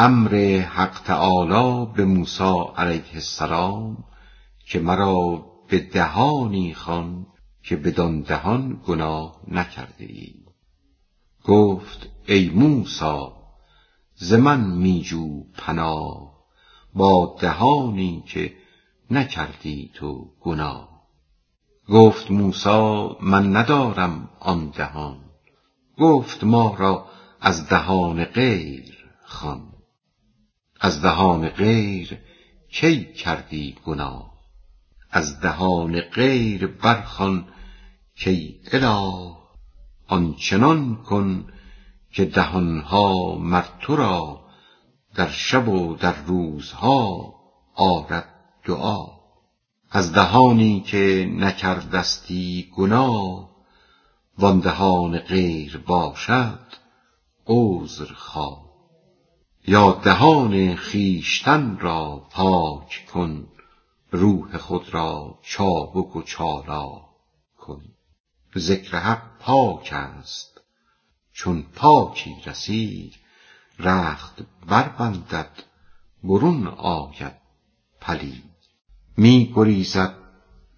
امر حق تعالی به موسی علیه السلام که مرا به دهانی خوان که بدان دهان گناه نکرده ای گفت ای موسی ز من میجو پناه با دهانی که نکردی تو گناه. گفت موسی من ندارم آن دهان. گفت ما را از دهان غیر خوان. از دهان غیر کی کردی گناه؟ از دهان غیر برخوان کای اله؟ آنچنان کن که دهانها مر تو را در شب و در روزها آرد دعا. از دهانی که نکردستی گناه وان دهان غیر باشد عذر خواه. یا دهان خویشتن را پاک کن روح خود را چابک و چالاک کن. ذکر حق پاک است چون پاکی رسید رخت بربندد برون آید پلید. می گریزد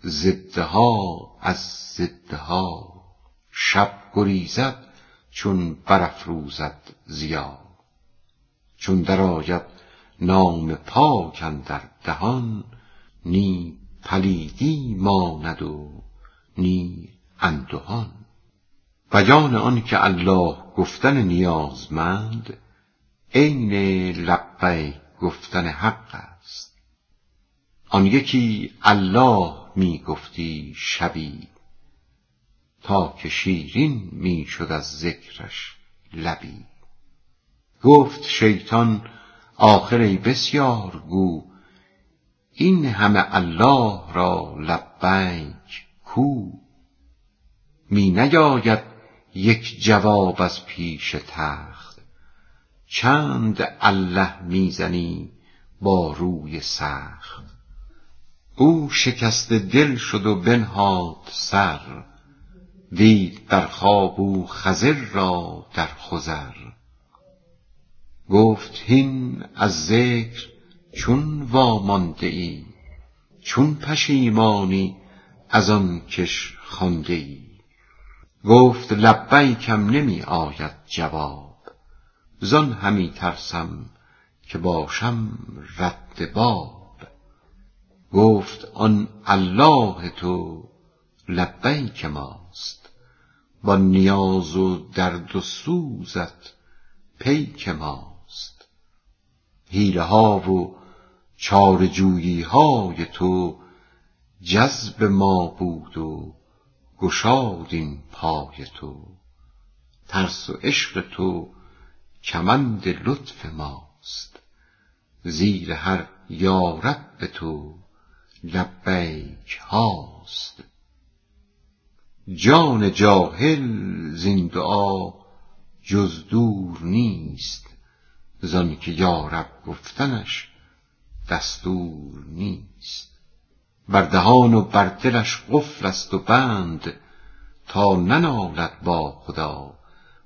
ضدها از ضدها شب گریزد چون برافروزد ضیا. چون درآید نام پاک اندر دهان نی پلیدی ماند و نی اندهان بیان آن که الله گفتن نیازمند عین لبیک گفتن حق است. آن یکی الله می گفتی شبی تا که شیرین می شد از ذکرش لبی. گفت شیطان آخر ای بسیارگو این همه الله را لبیک کو. می نیاید یک جواب از پیش تخت. چند الله می زنی با روی سخت. او شکسته دل شد و بنهاد سر دید در خواب او خضر را در خضر. گفت هین از ذکر چون وامانده ای چون پشیمانی از آن کش خوانده ای گفت لبیکم نمی آید جواب زان همی ترسم که باشم رد باب. گفت آن الله تو لبیک ماست وان نیاز و درد و سوزت پیک ماست. حیله ها و چاره جویی های تو جذب ما بود و گشاد این پای تو. ترس و عشق تو کمند لطف ماست. زیر هر یا رب تو لبیک هاست. جان جاهل زین دعا جز دور نیست. زانکه یا رب گفتنش دستور نیست. بر دهان و بر دلش قفل است و بند تا ننالد با خدا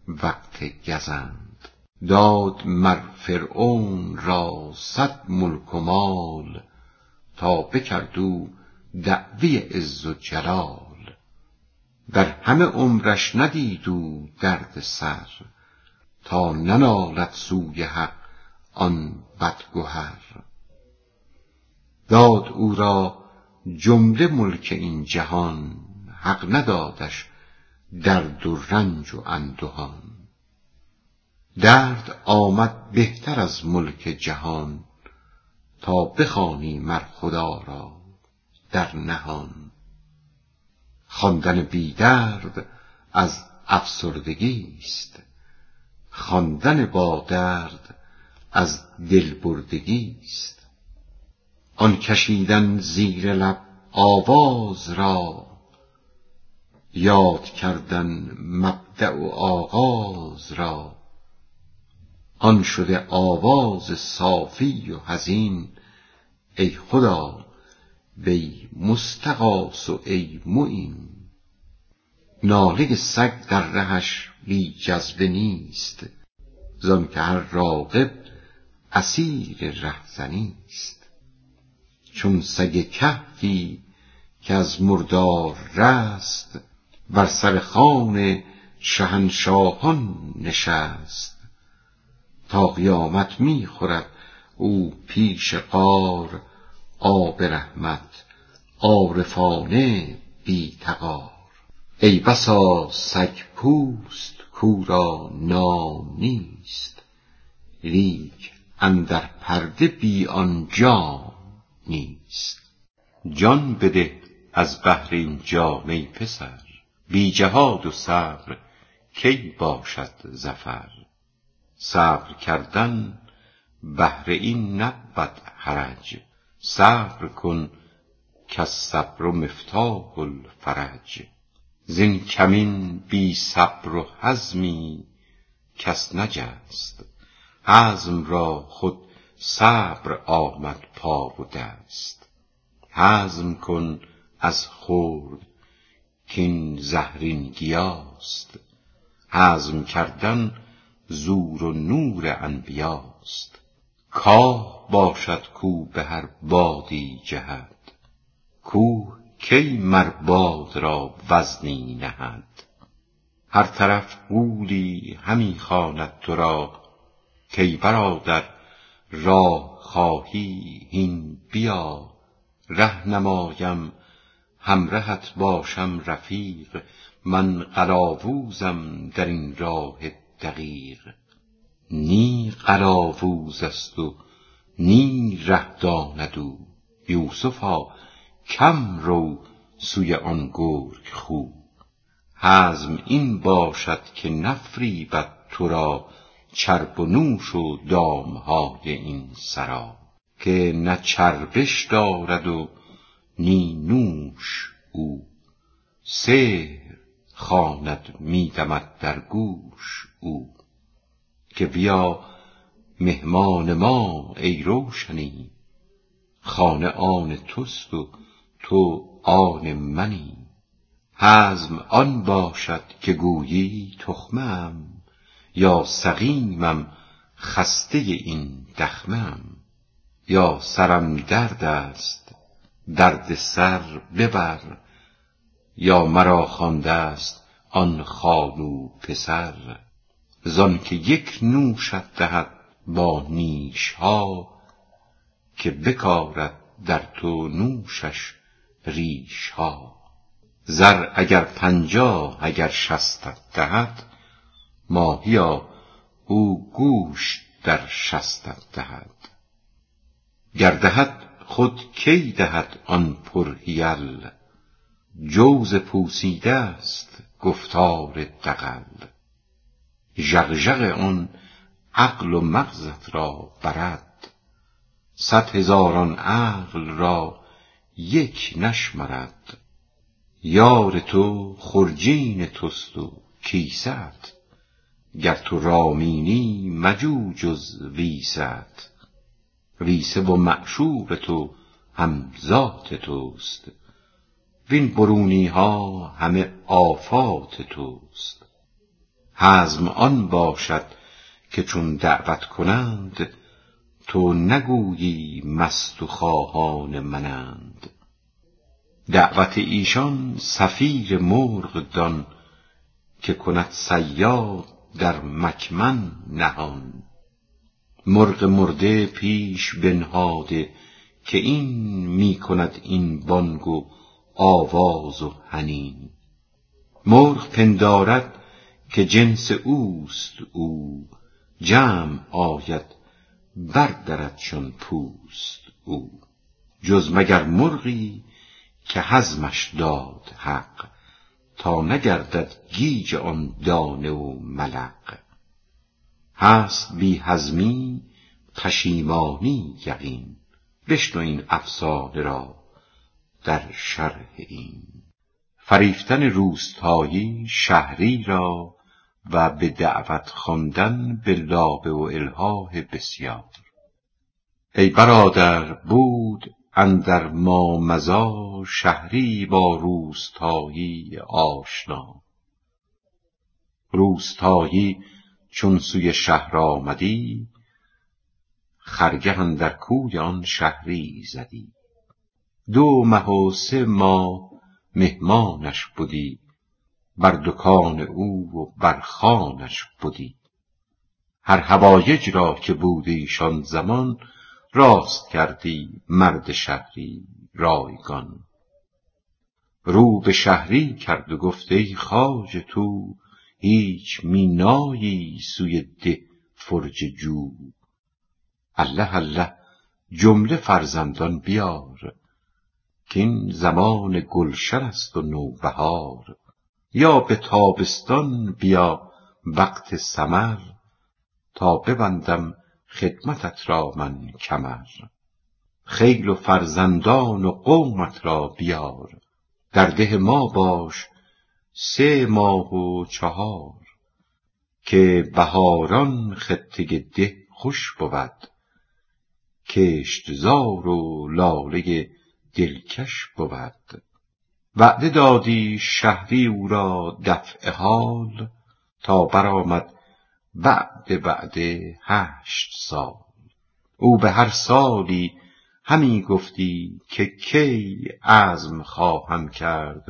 وقت گزند. داد مر فرعون را صد ملک و مال تا بکرد او دعوی عز و جلال. در همه عمرش ندید او درد سر تا ننالد سوی حق آن بدگهر. داد او را جمله ملک این جهان حق ندادش درد و رنج و اندهان. درد آمد بهتر از ملک جهان تا بخوانی مر خدا را در نهان. خواندن بی درد از افسردگی است. خواندن با درد از دلبردگی است. آن کشیدن زیر لب آواز را یاد کردن مبدأ و آغاز را. آن شده آواز صافی و حزین ای خدا وی مستغاث و ای معین. ناله سگ در رهش بی جذبه نیست. زانکه هر راغب اسیر رهزنی است. چون سگ کهفی که از مردار رست بر سر خوان شهنشاهان نشست. تا قیامت می خورد او پیش قار آب رحمت عارفانه بی تغار ای بسا سگ پوست کو را نام نیست. لیک اندر پرده بی آن جام نیست. جان بده از بهر این جام ای پسر. بی جهاد و صبر کی باشد ظفر؟ صبر کردن بهر این نبود حرج. صبر کن کالصبر مفتاح الفرج. زین کمین بی صبر و حزمی کس نجست. حزم را خود صبر آمد پا و دست. حزم کن از خورد کین زهرین گیاست. حزم کردن زور و نور انبیاست. کاه باشد کو به هر بادی جهد. کوه کی مر باد را وزنی نهد؟ هر طرف غولی همی خواند تو را کای برادر راه خواهی هین بیا. ره نمایم همرهت باشم رفیق من قلاووزم در این راه دقیق. نی قلاووز است و نی ره داند او یوسفا کم رو سوی آن گرگ خو. حزم این باشد که نفریبد تو را چرب و نوش و دامهای این سرا. که نه چربش دارد و نی نوش او. سحر خواند می دمد در گوش او. که بیا مهمان ما ای روشنی. خانه آن توست و تو آن منی. حزم آن باشد که گویی تخمه یا سقیمم خسته این دخمه یا سرم درد است درد سر ببر. یا مرا خوانده است آن خالو پسر. که یک نوشت دهد با نیش ها که بکارد در تو نوشش ریش ها زر اگر پنجاه اگر شصتت دهد ماهیا او گوشت در شستت دهد. گر دهد خود کی دهد آن پرحیل جوز پوسیده است گفتار دغل. ژغژغ آن عقل و مغزت را برد. صد هزاران عقل را یک نشمرد. یار تو خرجین توست و کیست گر تو رامینی مجو جز ویست ویسه و معشوق تو هم ذات توست. وین برونی ها همه آفات توست. حزم آن باشد که چون دعوت کنند تو نگویی مست و خواهان منند. دعوت ایشان صفیر مرغ دان که کند صیاد در مکمن نهان. مرغ مرده پیش بنهاده که این می کند این بانگ و آواز و حنین مرغ پندارد که جنس اوست او جمع آید بردرد چون پوست او جز مگر مرغی که حزمش داد حق تا نگردد گیج آن دانه و ملق. هست بی حزمی پشیمانی یقین بشنو این افسانه را در شرح این. فریفتن روستایی شهری را و به دعوت خواندن به لابه و الحاح بسیار. ای برادر بود اندر ما مضی شهری با روستایی آشنا. روستایی چون سوی شهر آمدی خرگه در کوی آن شهری زدی. دو مه و سه ماه مهمانش بودی بر دکان او و بر خانش بودی هر هوایج را که بود ایشان زمان راست کردی مرد شهری رایگان. رو به شهری کرد و گفت ای خواجه تو هیچ مینایی سوی ده فرج جو. الله الله جمله فرزندان بیار کاین زمان گلشن است و نوبهار. یا به تابستان بیا وقت ثمر تا ببندم خدمتت را من کمر. خیل و فرزندان و قومت را بیار در ده ما باش سه ماه و چهار که بهاران خطه ده خوش بود کشتزار و لاله دلکش بود. وعده دادی شهری او را دفع حال تا برآمد بعد وعده هشت سال. او به هر سالی همی گفتی که کی عزم خواهم کرد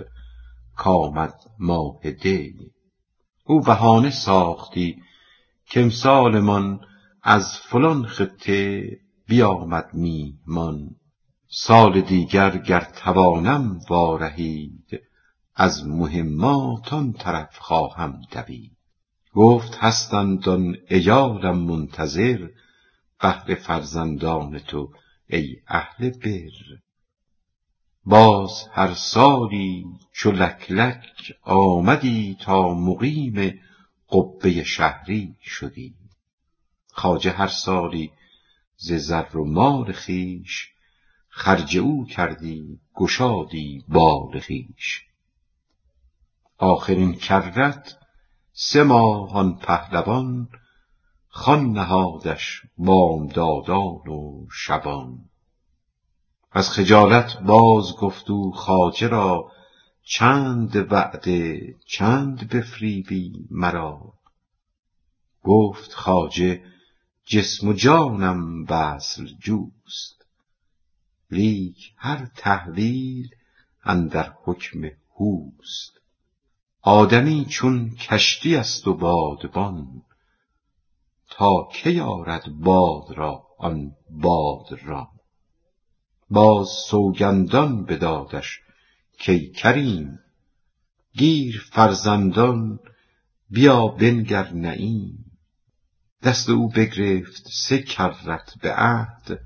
کآمد ماه دی او بهانه ساختی کامسالمان از فلان خطه بیامد میهمان. سال دیگر گر توانم وارهید از مهمات آن طرف خواهم دوید. گفت هستند آن عیالم منتظر بهر فرزندان تو ای اهل بر. باز هر سالی چو لک لک آمدی تا مقیم قبه شهری شدی. خواجه هر سالی ز زر و مال خویش خرج او کردی گشادی بال خویش. آخر این کرت سه ماه آن پهلوان خوان نهادش بامدادان و شبان. از خجالت باز گفت او خواجه را چند وعده چند بفریبی مرا؟ گفت خواجه جسم و جانم وصل جوست. لیک هر تحویل اندر حکم هوست. آدمی چون کشتی است و بادبان تا که یارد باد را آن باد را؟ باز سوگندان بدادش کای کریم گیر فرزندان بیا بنگر نعیم. دست او بگرفت سه کرت به عهد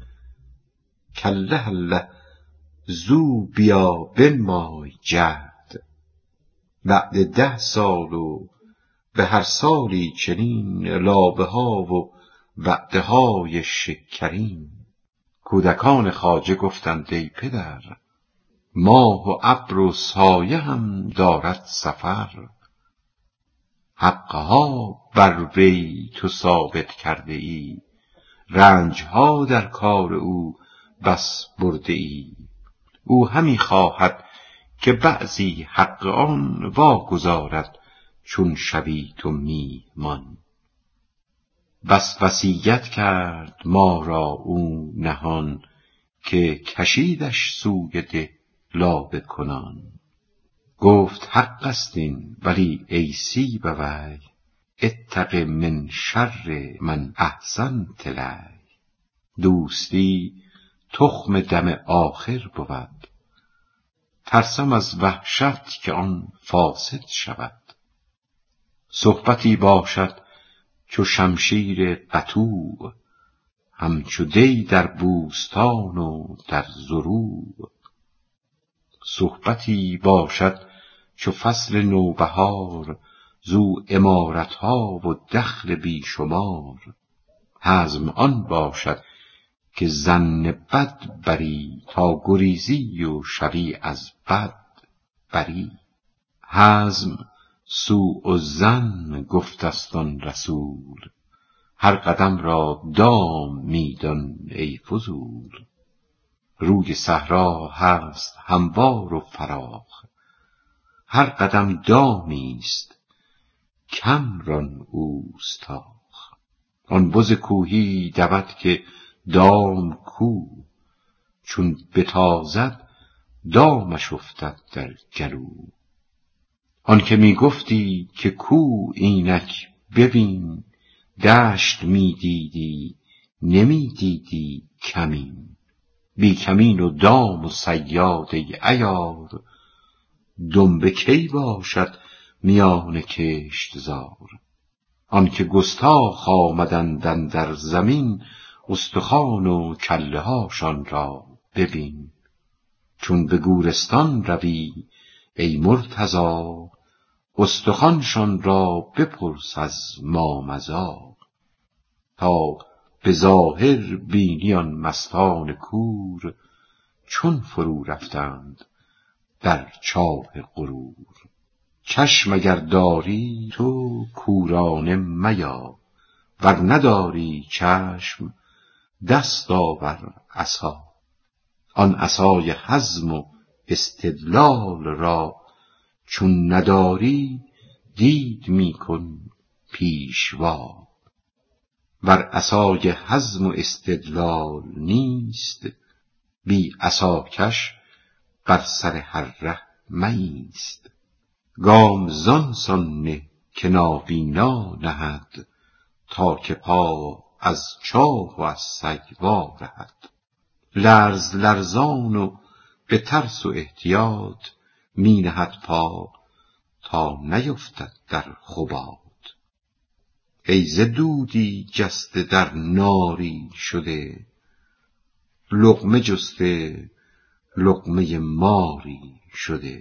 کالله الله زو بیا بنمای جهد. بعد ده سال و به هر سالی چنین لابه ها و وعده های شکرین. کودکان خواجه گفتند ای پدر ماه و ابر و سایه هم دارد سفر. حقها بر وی تو ثابت کرده ای. رنجها در کار او بس برده ای. او همی خواهد که بعضی حق آن واگزارد چون شوی تو میهمان. بس وصیت کرد ما را او نهان که کشیدش سوی ده لابه کنان. گفت حق است این ولی ای سیبوی اتق من شر من احسنت الی دوستی تخم دم آخر بود. ترسم از وحشت که آن فاسد شود. صحبتی باشد چو شمشیر قطوع همچو دی در بوستان و در زروع. صحبتی باشد چو فصل نوبهار زو عمارتها و دخل بی شمار حزم آن باشد که ظن بد بری تا گریزی و شوی از بد بری. حزم سوء الظن گفته آن رسول هر قدم را دام می دان ای فضول. روی صحرا هست هموار و فراخ هر قدم دامی است کم ران اوستاخ. آن بز کوهی دود که دام کو. چون بتازد دامش افتد در گلو آنکه می گفتی که کو اینک ببین دشت می دیدی نمی دیدی کمین. بی کمین و دام و صیاد ای عیار دنبه کی باشد میان کشتزار؟ آنکه گستاخ آمدند در زمین استخوان و کله هاشان را ببین. چون به گورستان روی ای مرتضا استخوانشان را بپرس از مامضی تا به ظاهر بینی آن مستان کور چون فرو رفتند در چاه غرور. چشم اگر داری تو کورانه میا ور نداری چشم دست آور عصا. آن عصای حزم و استدلال را چون نداری دید می کن پیشوا. ور عصای حزم و استدلال نیست بی عصاکش بر سر هر ره مایست گام زان سان نه که نابینا نهد تا که پا از چاه و از سگ وا لرز لرزان و به ترس و احتیاط می نهد پا تا نیفتد در خباط ای ز دودی جسته در ناری شده لقمه جسته لقمه ماری شده.